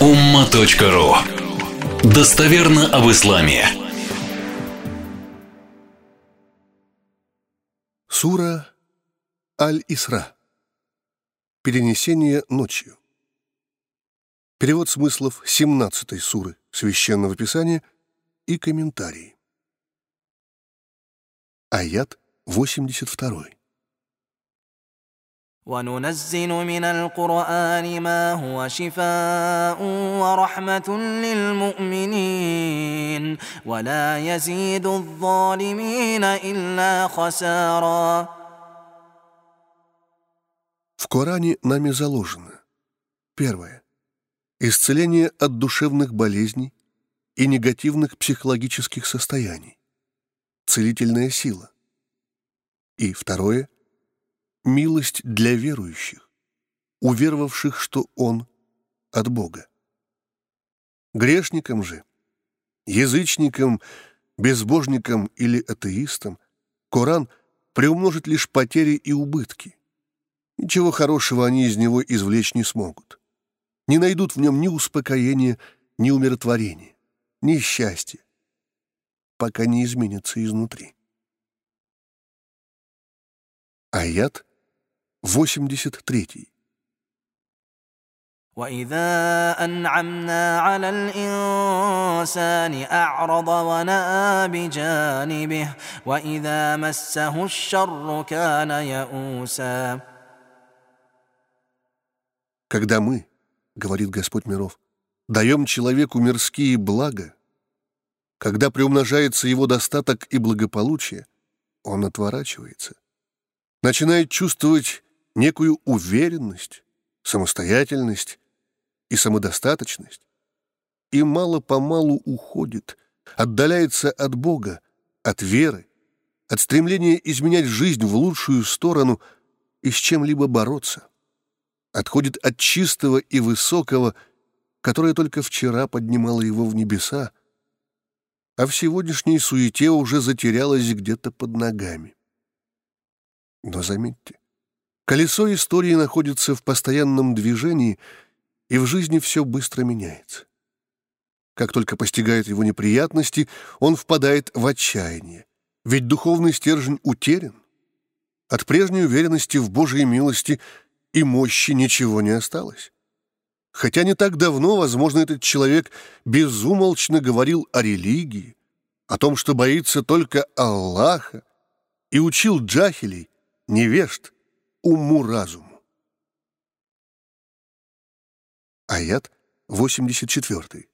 umma.ru Достоверно об исламе. Сура Аль-Исра. Перенесение ночью. Перевод смыслов 17 суры Священного Писания и комментарии. Аят 82. وننزل من القرآن ما هو شفاء ورحمة للمؤمنين ولا يزيد الظالمين إلا خسارا В Коране нами заложено. Первое. Исцеление от душевных болезней и негативных психологических состояний. Целительная сила. И второе. Милость для верующих, уверовавших, что Он от Бога. Грешникам же, язычникам, безбожникам или атеистам Коран приумножит лишь потери и убытки. Ничего хорошего они из него извлечь не смогут. Не найдут в нем ни успокоения, ни умиротворения, ни счастья, пока не изменятся изнутри. Аят 83. وإذا أنعمنا على الإنسان أعرض ونأى بجانبه وإذا مسه الشر كان يئوسا Когда мы, говорит Господь миров, даем человеку мирские блага, когда приумножается его достаток и благополучие, он отворачивается, начинает чувствовать некую уверенность, самостоятельность и самодостаточность, и мало-помалу уходит, отдаляется от Бога, от веры, от стремления изменять жизнь в лучшую сторону и с чем-либо бороться отходит от чистого и высокого, которое только вчера поднимало его в небеса, а в сегодняшней суете уже затерялось где-то под ногами. Но заметьте, колесо истории находится в постоянном движении, и в жизни все быстро меняется. Как только постигает его неприятности, он впадает в отчаяние, ведь духовный стержень утерян. От прежней уверенности в Божьей милости – и мощи ничего не осталось. Хотя не так давно, возможно, этот человек безумолчно говорил о религии, о том, что боится только Аллаха, и учил джахилей, невежд, уму-разуму. Аят 84.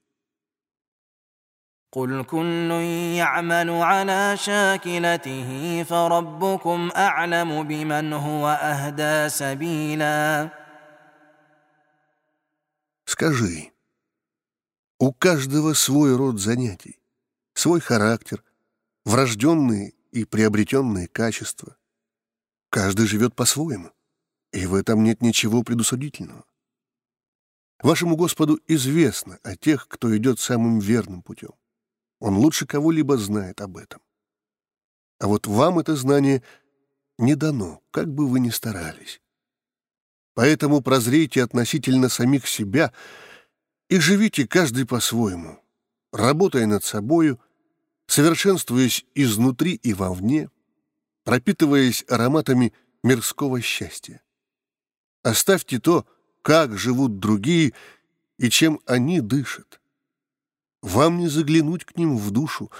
قل كل يعمل على شاكلته فربكم أعلم بمن هو أهدى سبيلا Скажи, у каждого свой род занятий, свой характер, врожденные и приобретенные качества. Каждый живет по-своему, и в этом нет ничего предусудительного. Вашему Господу известно о тех, кто идет самым верным путем. Он лучше кого-либо знает об этом. А вот вам это знание не дано, как бы вы ни старались. Поэтому прозрейте относительно самих себя и живите каждый по-своему, работая над собою, совершенствуясь изнутри и вовне, пропитываясь ароматами мирского счастья. Оставьте то, как живут другие и чем они дышат. Вам не заглянуть к ним в душу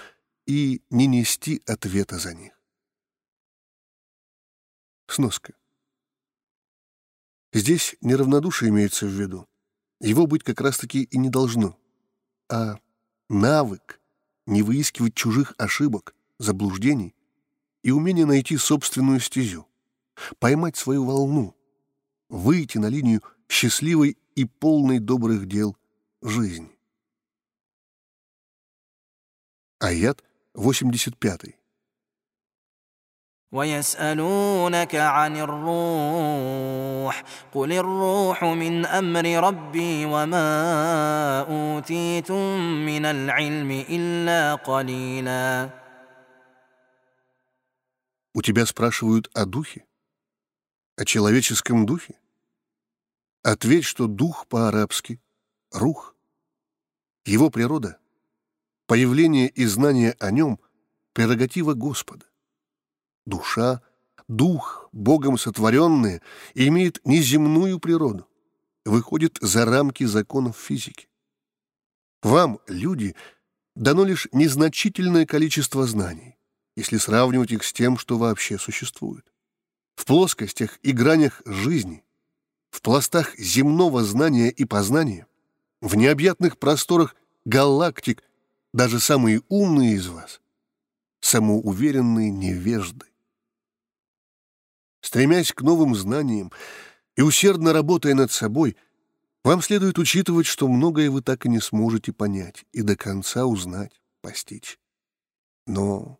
и не нести ответа за них. Сноска. Здесь неравнодушие имеется в виду. Его быть как раз-таки и не должно. А навык не выискивать чужих ошибок, заблуждений и умение найти собственную стезю, поймать свою волну, выйти на линию счастливой и полной добрых дел жизни. Аят 85. ويسألونك عن الروح قل الروح من أمر ربي وما أوتيتم من العلم إلا قليلا у тебя спрашивают о духе? О человеческом духе? Ответь, что дух по-арабски — рух. Его природа, появление и знание о нем — прерогатива Господа. Душа, дух, Богом сотворенные, имеет неземную природу, выходит за рамки законов физики. Вам, люди, дано лишь незначительное количество знаний, если сравнивать их с тем, что вообще существует. В плоскостях и гранях жизни, в пластах земного знания и познания, в необъятных просторах галактик даже самые умные из вас — самоуверенные невежды. Стремясь к новым знаниям и усердно работая над собой, вам следует учитывать, что многое вы так и не сможете понять и до конца узнать, постичь. Но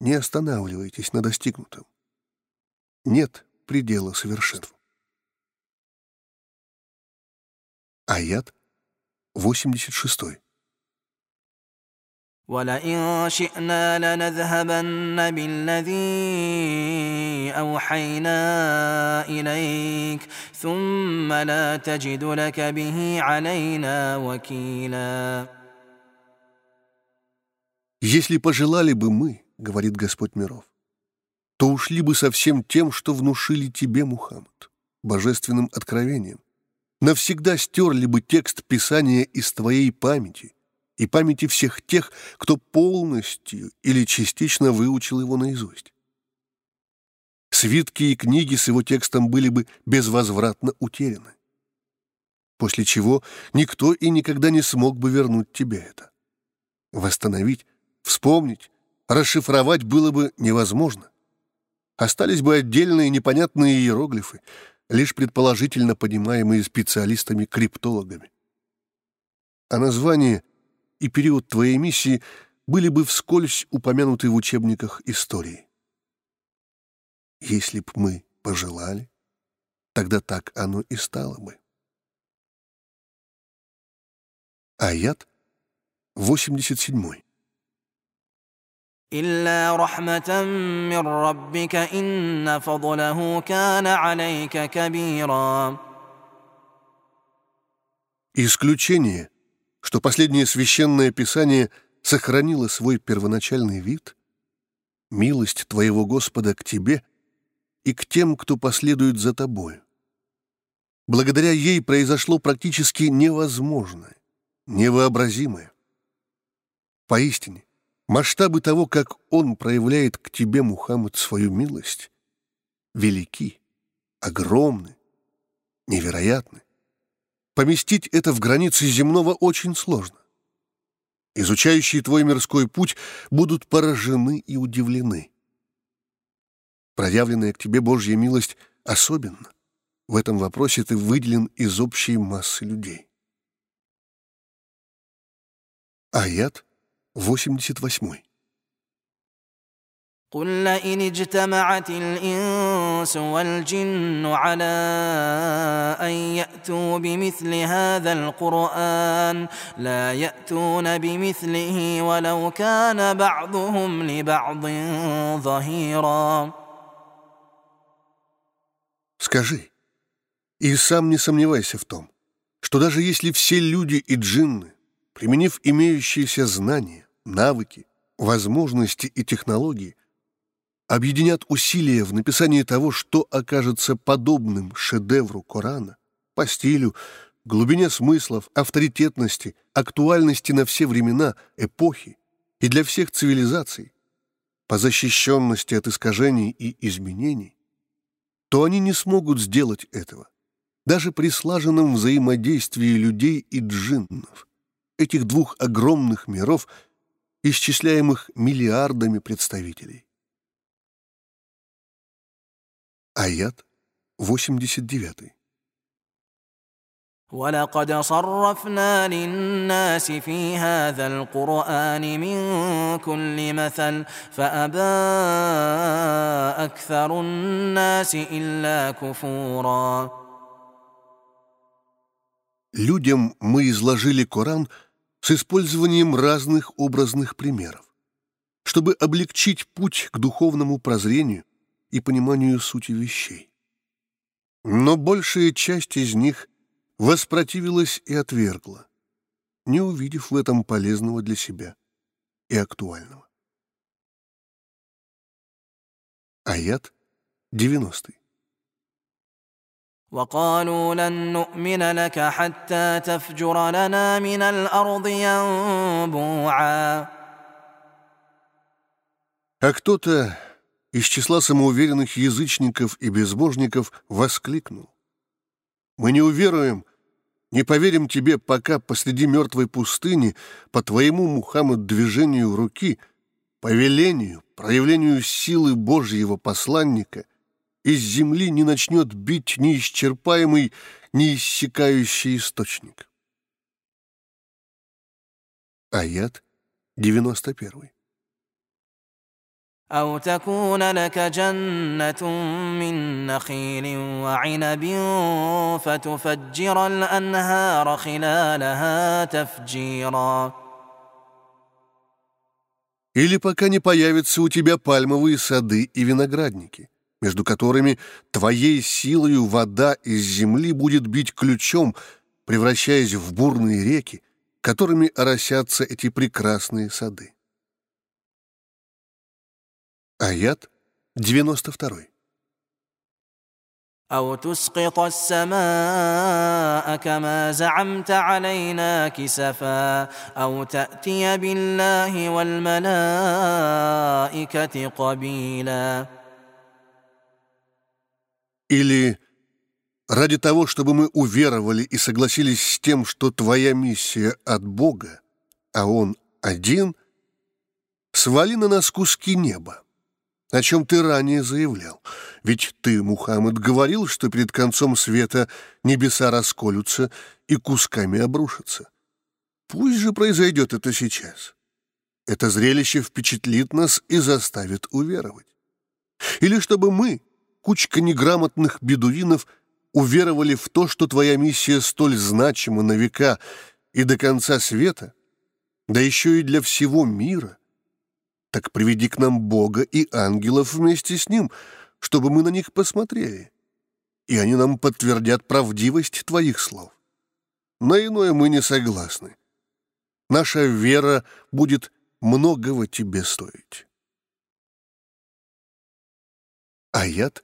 не останавливайтесь на достигнутом. Нет предела совершенству. Аят 86. ولئن شئنا لنذهبن بالذي أوحينا إليك ثم لا تجد لك به علينا وكيلا Если пожелали бы мы, говорит Господь миров, то ушли бы со всем тем, что внушили тебе, Мухаммад, божественным откровением. Навсегда стерли бы текст Писания из твоей памяти и памяти всех тех, кто полностью или частично выучил его наизусть. Свитки и книги с его текстом были бы безвозвратно утеряны. После чего никто и никогда не смог бы вернуть тебе это. Восстановить, вспомнить, расшифровать было бы невозможно. Остались бы отдельные непонятные иероглифы, лишь предположительно понимаемые специалистами-криптологами. А название и период твоей миссии были бы вскользь упомянуты в учебниках истории. Если б мы пожелали, тогда так оно и стало бы. Аят 87. إلا رحمة من ربك إن فضله كان عليك كبيرا Исключение, что последнее священное писание сохранило свой первоначальный вид, милость твоего Господа к тебе и к тем, кто последует за тобою. Благодаря ей произошло практически невозможное, невообразимое. Поистине, Масштабы того, как он проявляет к тебе, Мухаммад, свою милость, велики, огромны, невероятны. Поместить это в границы земного очень сложно. Изучающие твой мирской путь будут поражены и удивлены. Проявленная к тебе Божья милость особенно. В этом вопросе ты выделен из общей массы людей. Аят 88. قل لئن اجتمعت الإنس والجن على أن يأتوا بمثل هذا القرآن لا يأتون بمثله ولو كان بعضهم لبعض ظهيرا Скажи, и сам не сомневайся в том, что даже если все люди и джинны, применив имеющиеся знания, навыки, возможности и технологии объединят усилия в написании того, что окажется подобным шедевру Корана по стилю, глубине смыслов, авторитетности, актуальности на все времена, эпохи и для всех цивилизаций, по защищенности от искажений и изменений, то они не смогут сделать этого, даже при слаженном взаимодействии людей и джиннов, этих двух огромных миров – исчисляемых миллиардами представителей. Аят 89. ولقد صرفنا للناس في هذا القرآن من كل مثل فأبى أكثر الناس إلا كفورا Людям мы изложили Коран – с использованием разных образных примеров, чтобы облегчить путь к духовному прозрению и пониманию сути вещей. Но большая часть из них воспротивилась и отвергла, не увидев в этом полезного для себя и актуального. Аят 90. وقالوا لن نؤمن لك حتى تفجر لنا من الأرض ينبوعا А кто-то из числа самоуверенных язычников и безбожников воскликнул. «Мы не уверуем, не поверим тебе, пока посреди мертвой пустыни по твоему, Мухаммад, движению руки, по велению, проявлению силы Божьего посланника, из земли не начнет бить неисчерпаемый, неиссякающий источник». Аят 91. أو تكون لك جنة من نخيل وعنب فتفجر الأنهار خلالها تفجيرا Или пока не появятся у тебя пальмовые сады и виноградники, между которыми твоей силою вода из земли будет бить ключом, превращаясь в бурные реки, которыми оросятся эти прекрасные сады. Аят 92. أو تسقط السماء كما زعمت علينا كسفا أو تأتي بالله والملائكة قبيلا или ради того, чтобы мы уверовали и согласились с тем, что твоя миссия от Бога, а Он один, свали на нас куски неба о чем ты ранее заявлял. Ведь ты, Мухаммад, говорил, что перед концом света небеса расколются и кусками обрушатся. Пусть же произойдет это сейчас. Это зрелище впечатлит нас и заставит уверовать. Или чтобы мы, кучка неграмотных бедуинов, уверовали в то, что твоя миссия столь значима на века и до конца света, да еще и для всего мира — так приведи к нам Бога и ангелов вместе с Ним, чтобы мы на них посмотрели, и они нам подтвердят правдивость Твоих слов. На иное мы не согласны. Наша вера будет многого Тебе стоить. Аят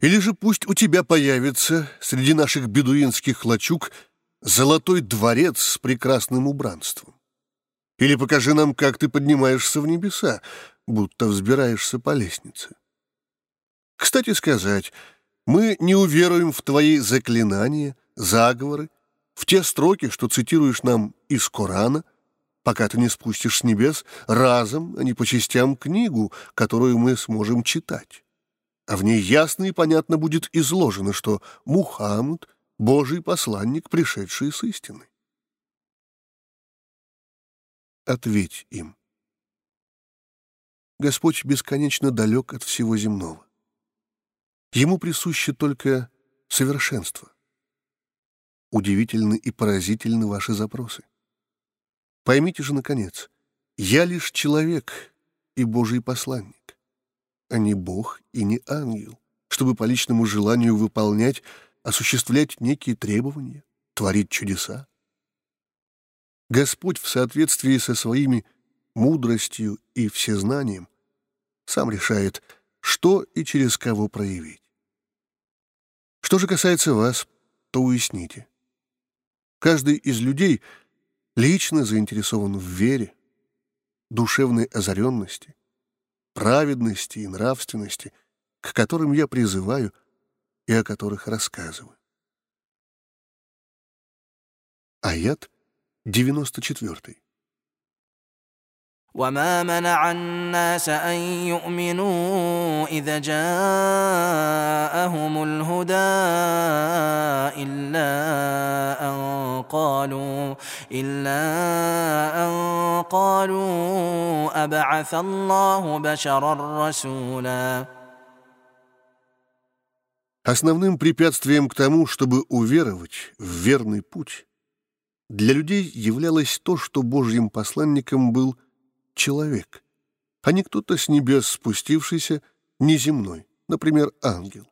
Или же пусть у тебя появится среди наших бедуинских лачуг золотой дворец с прекрасным убранством. Или покажи нам, как ты поднимаешься в небеса, будто взбираешься по лестнице. Кстати сказать, мы не уверуем в твои заклинания, заговоры, в те строки, что цитируешь нам из Корана, пока ты не спустишь с небес разом, а не по частям книгу, которую мы сможем читать а в ней ясно и понятно будет изложено, что Мухаммад — Божий посланник, пришедший с истины. Ответь им. Господь бесконечно далек от всего земного. Ему присуще только совершенство. Удивительны и поразительны ваши запросы. Поймите же, наконец, я лишь человек и Божий посланник а не Бог и не ангел, чтобы по личному желанию выполнять, осуществлять некие требования, творить чудеса. Господь в соответствии со своими мудростью и всезнанием сам решает, что и через кого проявить. Что же касается вас, то уясните. Каждый из людей лично заинтересован в вере, душевной озаренности, праведности и нравственности, к которым я призываю и о которых рассказываю. Аят 94. وما منع الناس ان يؤمنوا اذ جاءهم الهدى الا ان قالوا الا ان قالوا ابعث الله بشرا رسولا Основным препятствием к тому, чтобы уверовать в верный путь, для людей являлось то, что Божьим посланником был человек, а не кто-то с небес спустившийся, неземной, например, ангел.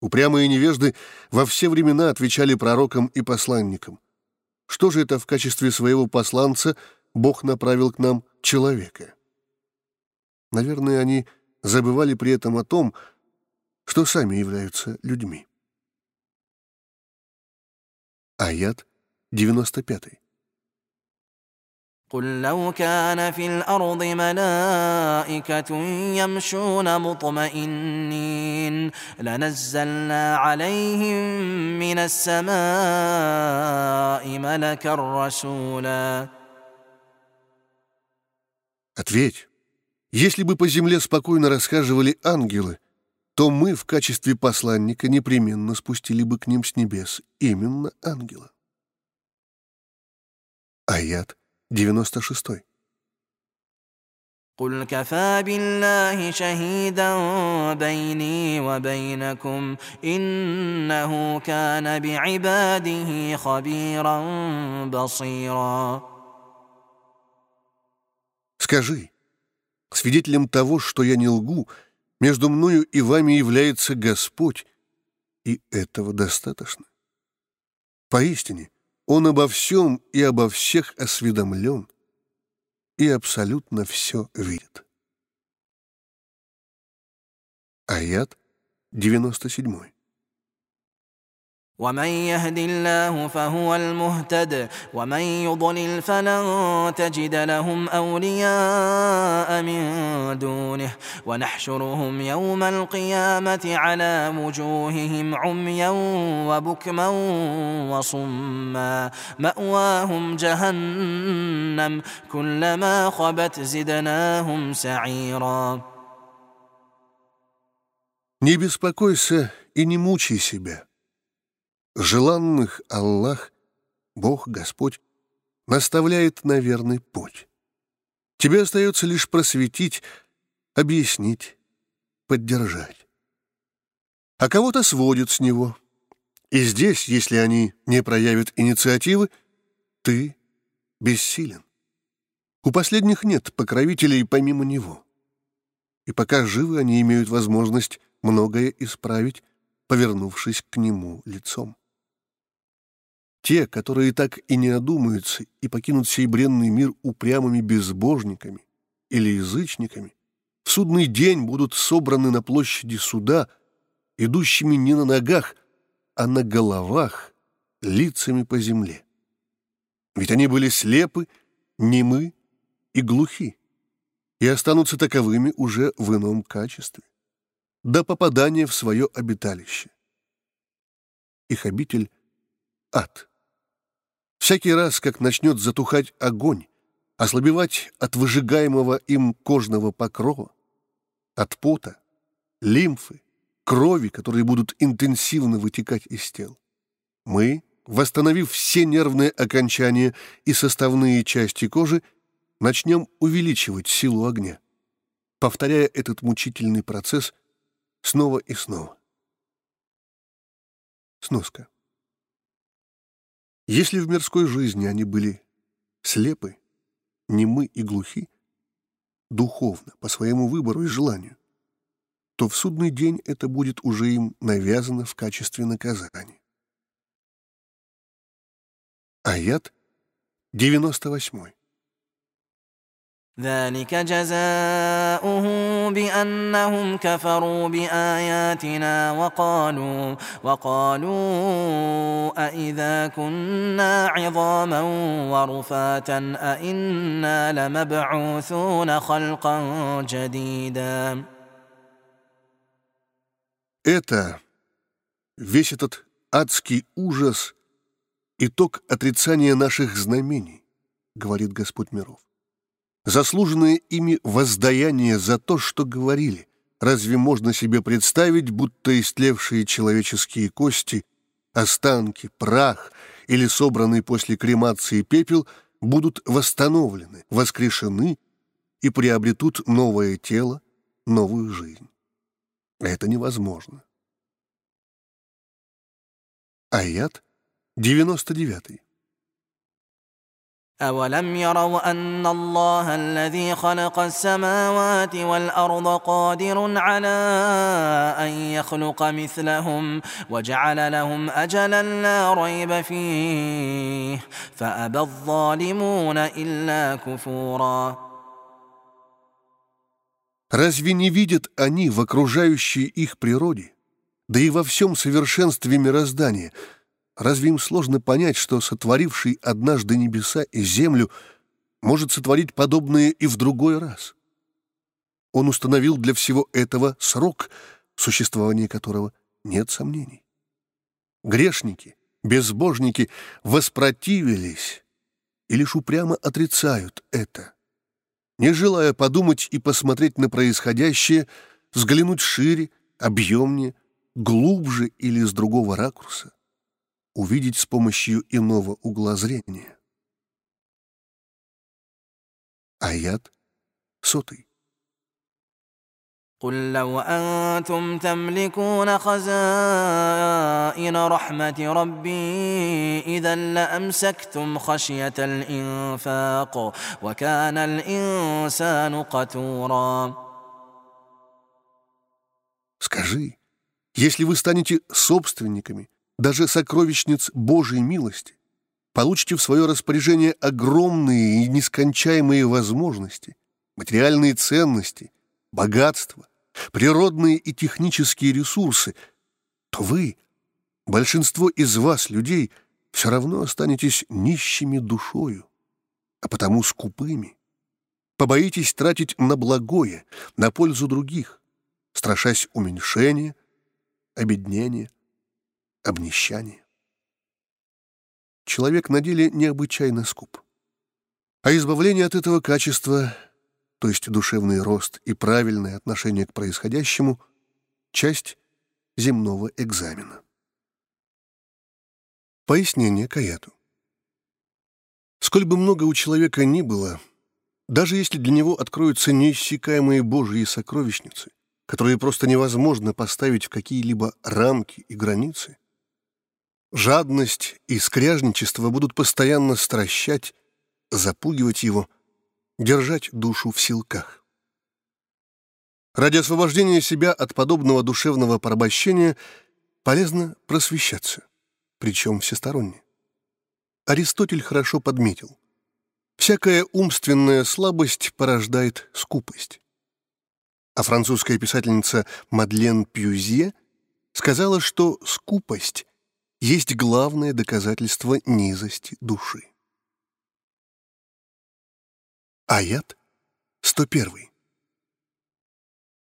Упрямые невежды во все времена отвечали пророкам и посланникам. Что же это в качестве своего посланца Бог направил к нам человека? Наверное, они забывали при этом о том, что сами являются людьми. Аят 95. قل لو كان في الارض ملائكه يمشون مطمئنين لنزلنا عليهم من السماء ملكا رسولا Ответь, если бы по земле спокойно расхаживали ангелы, то мы в качестве посланника непременно спустили бы к ним с небес именно ангела. Аят 96. قل كفى بالله شهيدا بيني وبينكم انه كان بعباده خبيرا بصيرا Скажи, свидетелем того, что я не лгу, между мною и вами является Господь, и этого достаточно. Поистине, он обо всем и обо всех осведомлен и абсолютно все видит. Аят 97. ومن يهد الله فهو المهتد ومن يضلل فلن تجد لهم اولياء من دونه ونحشرهم يوم القيامه على وجوههم عميا وبكما وصما ماواهم جهنم كلما خبت زدناهم سعيرا Не беспокойся и не мучай себя. Желанных Аллах, Бог, Господь, наставляет на верный путь. Тебе остается лишь просветить, объяснить, поддержать. А кого-то сводит с него. И здесь, если они не проявят инициативы, ты бессилен. У последних нет покровителей помимо него. И пока живы, они имеют возможность многое исправить, повернувшись к нему лицом. Те, которые так и не одумаются и покинут сей бренный мир упрямыми безбожниками или язычниками, в судный день будут собраны на площади суда, идущими не на ногах, а на головах, лицами по земле. Ведь они были слепы, немы и глухи, и останутся таковыми уже в ином качестве до попадания в свое обиталище. Их обитель — ад. Всякий раз, как начнет затухать огонь, ослабевать от выжигаемого им кожного покрова, от пота, лимфы, крови, которые будут интенсивно вытекать из тел, мы, восстановив все нервные окончания и составные части кожи, начнем увеличивать силу огня, повторяя этот мучительный процесс снова и снова. Сноска. Если в мирской жизни они были слепы, немы и глухи, духовно, по своему выбору и желанию, то в судный день это будет уже им навязано в качестве наказания. Аят 98. ذلك جزاؤه بأنهم كفروا بآياتنا وقالوا وقالوا أإذا كنا عظاما ورفاتا أإنا لمبعوثون خلقا جديدا Это, весь этот адский ужас, итог отрицания наших знамений, говорит Господь миров. Заслуженное ими воздаяние за то, что говорили. Разве можно себе представить, будто истлевшие человеческие кости, останки, прах или собранный после кремации пепел будут восстановлены, воскрешены и приобретут новое тело, новую жизнь? Это невозможно. Аят 99. أولم يروا أن الله الذي خلق السماوات والأرض قادر على أن يخلق مثلهم وجعل لهم أجلا لا ريب فيه فأبى الظالمون إلا كفورا Разве не видят они в окружающей их природе, да и во всем совершенстве мироздания – Разве им сложно понять, что сотворивший однажды небеса и землю может сотворить подобное и в другой раз? Он установил для всего этого срок, существования которого нет сомнений. Грешники, безбожники воспротивились и лишь упрямо отрицают это. Не желая подумать и посмотреть на происходящее, взглянуть шире, объемнее, глубже или с другого ракурса увидеть с помощью иного угла зрения. Аят сотый. قل لو أنتم تملكون خزائن رحمة ربي إذا لأمسكتم خشية الإنفاق وكان الإنسان قتورا Скажи, если вы станете собственниками даже сокровищниц Божьей милости, получите в свое распоряжение огромные и нескончаемые возможности, материальные ценности, богатства, природные и технические ресурсы, то вы, большинство из вас, людей, все равно останетесь нищими душою, а потому скупыми. Побоитесь тратить на благое, на пользу других, страшась уменьшения, обеднения, обнищание. Человек на деле необычайно скуп. А избавление от этого качества, то есть душевный рост и правильное отношение к происходящему, часть земного экзамена. Пояснение Каяту. Сколь бы много у человека ни было, даже если для него откроются неиссякаемые Божьи сокровищницы, которые просто невозможно поставить в какие-либо рамки и границы, Жадность и скряжничество будут постоянно стращать, запугивать его, держать душу в силках. Ради освобождения себя от подобного душевного порабощения полезно просвещаться, причем всесторонне. Аристотель хорошо подметил. Всякая умственная слабость порождает скупость. А французская писательница Мадлен Пьюзье сказала, что скупость есть главное доказательство низости души. Аят 101.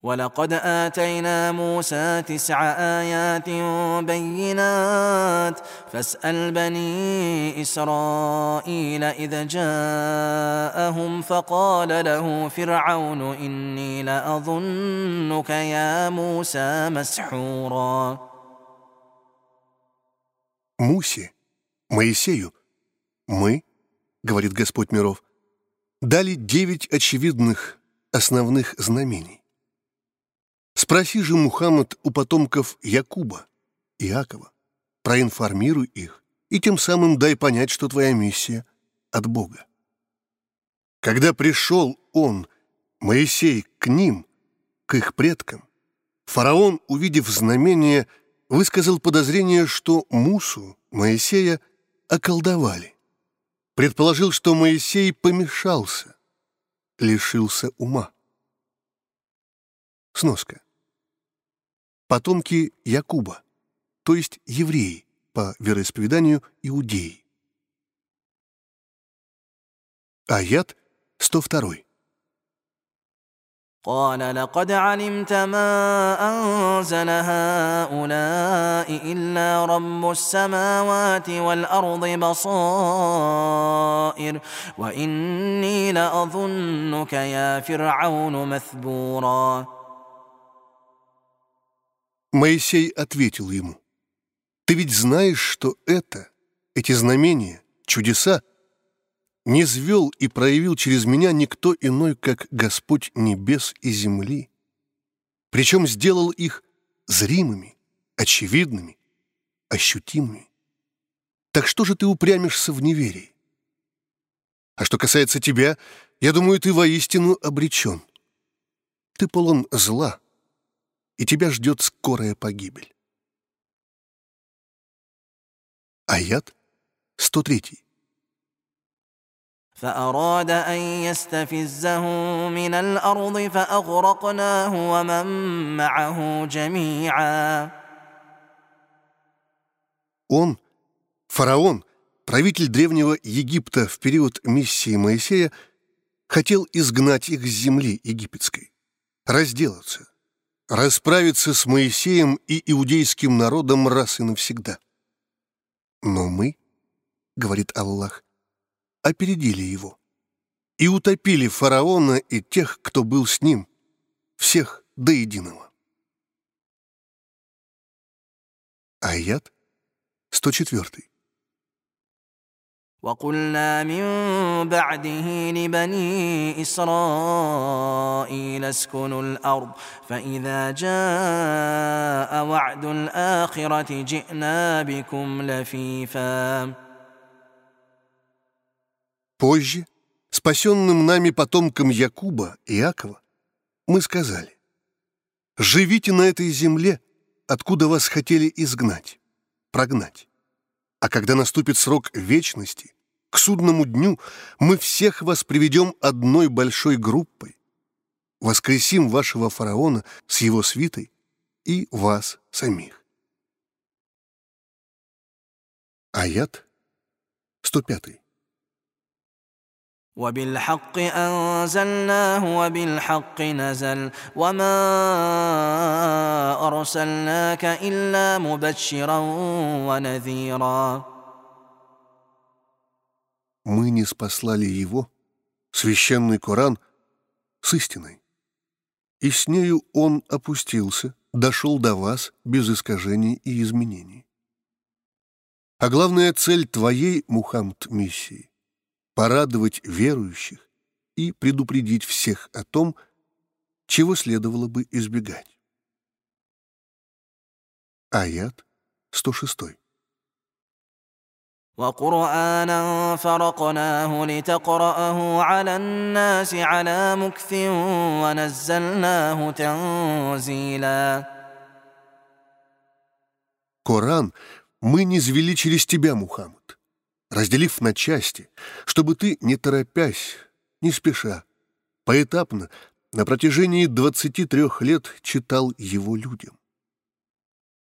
ولقد آتينا موسى تسع آيات بينات فاسأل بني إسرائيل إذ جاءهم فقال له فرعون إني لأظنك يا موسى مسحورا Мусе, Моисею, мы, говорит Господь миров, дали девять очевидных основных знамений. Спроси же, Мухаммад, у потомков Якуба, Иакова, проинформируй их и тем самым дай понять, что твоя миссия от Бога. Когда пришел он, Моисей, к ним, к их предкам, фараон, увидев знамение, высказал подозрение, что Мусу, Моисея, околдовали. Предположил, что Моисей помешался, лишился ума. Сноска. Потомки Якуба, то есть евреи, по вероисповеданию иудеи. Аят 102. قال لقد علمت ما أنزل هؤلاء إلا رب السماوات والأرض بصائر وإني لأظنك يا فرعون مثبورا Моисей ответил ему, «Ты ведь знаешь, что это, эти знамения, чудеса, не звел и проявил через меня никто иной, как Господь небес и земли. Причем сделал их зримыми, очевидными, ощутимыми. Так что же ты упрямишься в неверии? А что касается тебя, я думаю, ты воистину обречен. Ты полон зла, и тебя ждет скорая погибель. Аят 103. فأراد أن يستفزه من الأرض فأغرقناه ومن معه جميعا Он, фараон, правитель древнего Египта в период миссии Моисея, хотел изгнать их с земли египетской, разделаться, расправиться с Моисеем и иудейским народом раз и навсегда. Но мы, говорит Аллах, опередили его и утопили фараона и тех, кто был с ним, всех до единого. Аят 104. وقلنا من بعده لبني إسرائيل اسكنوا الأرض فإذا جاء وعد الآخرة جئنا بكم لفيفاً Позже, спасенным нами потомкам Якуба и Иакова, мы сказали, «Живите на этой земле, откуда вас хотели изгнать, прогнать. А когда наступит срок вечности, к судному дню мы всех вас приведем одной большой группой, воскресим вашего фараона с его свитой и вас самих». Аят 105. وبالحق أنزلناه وبالحق نزل وما أرسلناك إلا مبشرا ونذيرا Мы не спаслали его, священный Коран, с истиной. И с нею он опустился, дошел до вас без искажений и изменений. А главная цель твоей, Мухаммад, миссии порадовать верующих и предупредить всех о том, чего следовало бы избегать. Аят 106. وقرآنا فرقناه لتقرأه على الناس على مكث ونزلناه تنزيلا Коран мы не звели через тебя, Мухаммад разделив на части, чтобы ты, не торопясь, не спеша, поэтапно, на протяжении 23 лет читал его людям.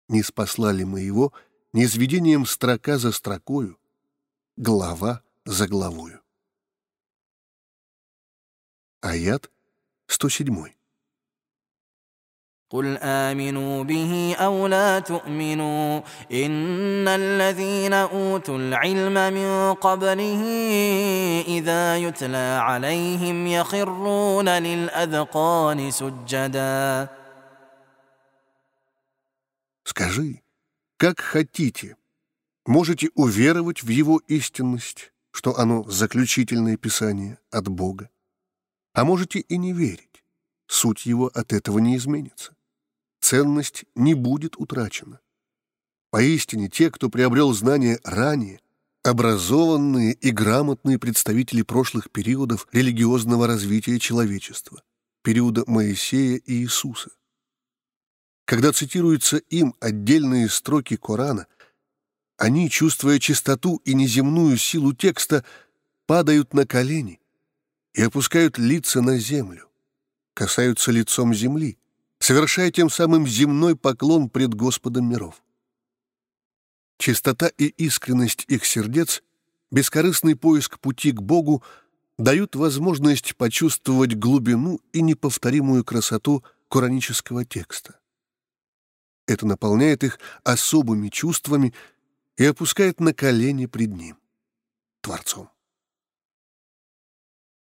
Не спасла ли мы его низведением строка за строкою, глава за главою? Аят 107. قل امنوا به او لا تؤمنوا ان الذين اوتوا العلم من قبله اذا يتلى عليهم يخرون للاذقان سجدا Скажи, как хотите, можете уверовать в его истинность, что оно заключительное писание от Бога, а можете и не верить, суть его от этого не изменится ценность не будет утрачена. Поистине, те, кто приобрел знания ранее, образованные и грамотные представители прошлых периодов религиозного развития человечества, периода Моисея и Иисуса. Когда цитируются им отдельные строки Корана, они, чувствуя чистоту и неземную силу текста, падают на колени и опускают лица на землю, касаются лицом земли, совершая тем самым земной поклон пред Господом миров. Чистота и искренность их сердец, бескорыстный поиск пути к Богу дают возможность почувствовать глубину и неповторимую красоту коранического текста. Это наполняет их особыми чувствами и опускает на колени пред Ним, Творцом.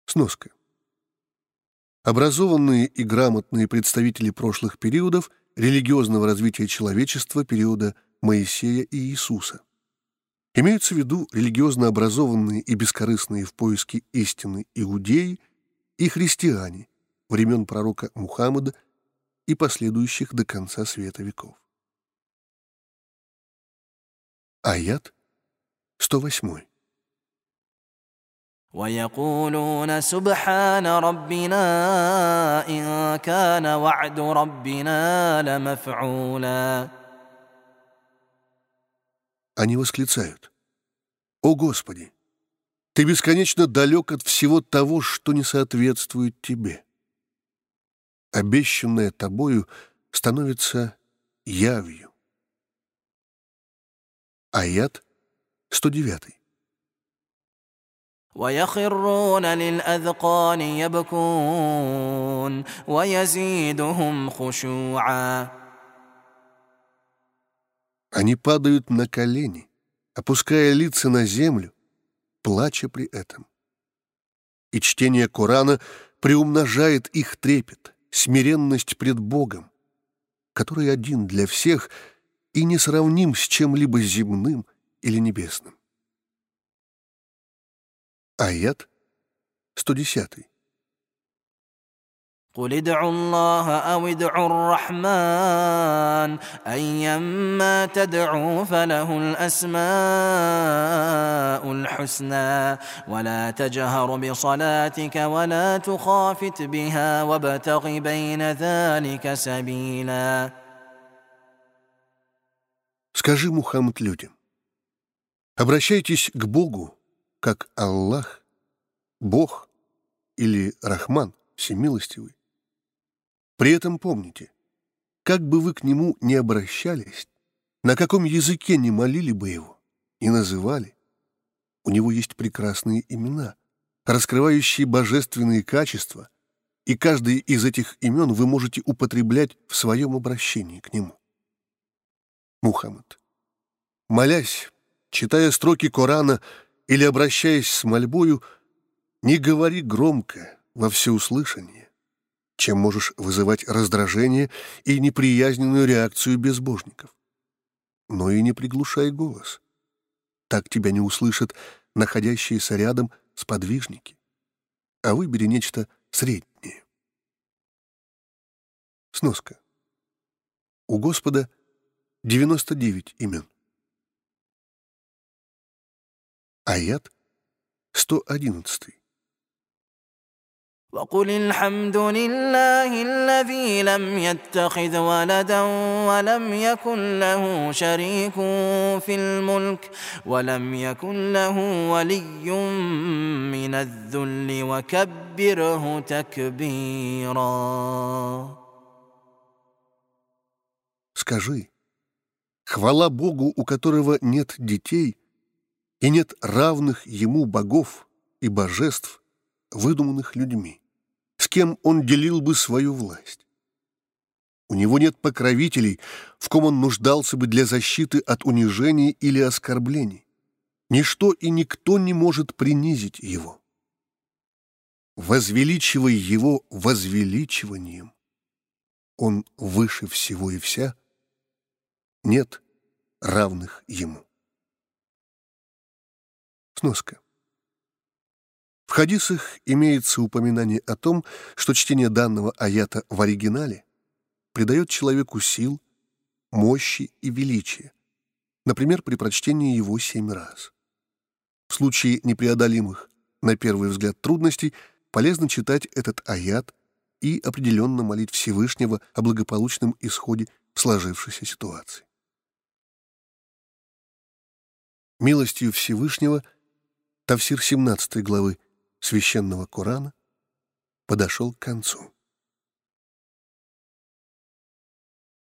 Сноска. Образованные и грамотные представители прошлых периодов религиозного развития человечества периода Моисея и Иисуса. Имеются в виду религиозно образованные и бескорыстные в поиске истины иудеи и христиане времен пророка Мухаммада и последующих до конца света веков. Аят 108. ويقولون سبحان ربنا إن كان وعد ربنا لمفعولا Они восклицают. «О Господи! Ты бесконечно далек от всего того, что не соответствует Тебе. Обещанное Тобою становится явью». Аят 109. ويخرون للأذقان يبكون ويزيدهم خشوعا Они падают на колени, опуская лица на землю, плача при этом. И чтение Корана приумножает их трепет, смиренность пред Богом, который один для всех и не сравним с чем-либо земным или небесным. Аят 110. قل ادعوا الله أو ادعوا الرحمن أيما تدعوا فله الأسماء الحسنى ولا تجهر بصلاتك ولا تخافت بها وابتغ بين ذلك سبيلا Скажи, Мухаммад, людям, обращайтесь к Богу, как Аллах, Бог или Рахман, Всемилостивый. При этом помните, как бы вы к Нему не обращались, на каком языке не молили бы Его, не называли, у Него есть прекрасные имена, раскрывающие божественные качества, и каждый из этих имен вы можете употреблять в своем обращении к Нему. Мухаммад. Молясь, читая строки Корана или обращаясь с мольбою, не говори громко во всеуслышание, чем можешь вызывать раздражение и неприязненную реакцию безбожников. Но и не приглушай голос. Так тебя не услышат находящиеся рядом сподвижники. А выбери нечто среднее. Сноска. У Господа 99 имен. Аят 111. وقل الحمد لله الذي لم يتخذ ولدا ولم يكن له شريك في الملك ولم يكن له ولي من الذل وكبره تكبيرا Скажи, хвала Богу, у которого нет детей и нет равных ему богов и божеств, выдуманных людьми, с кем он делил бы свою власть. У него нет покровителей, в ком он нуждался бы для защиты от унижений или оскорблений. Ничто и никто не может принизить его. Возвеличивай его возвеличиванием. Он выше всего и вся — нет равных ему. Сноска. В хадисах имеется упоминание о том, что чтение данного аята в оригинале придает человеку сил, мощи и величия, например, при прочтении его семь раз. В случае непреодолимых, на первый взгляд, трудностей полезно читать этот аят и определенно молить Всевышнего о благополучном исходе сложившейся ситуации. Милостью Всевышнего Тавсир 17 главы Священного Корана подошел к концу.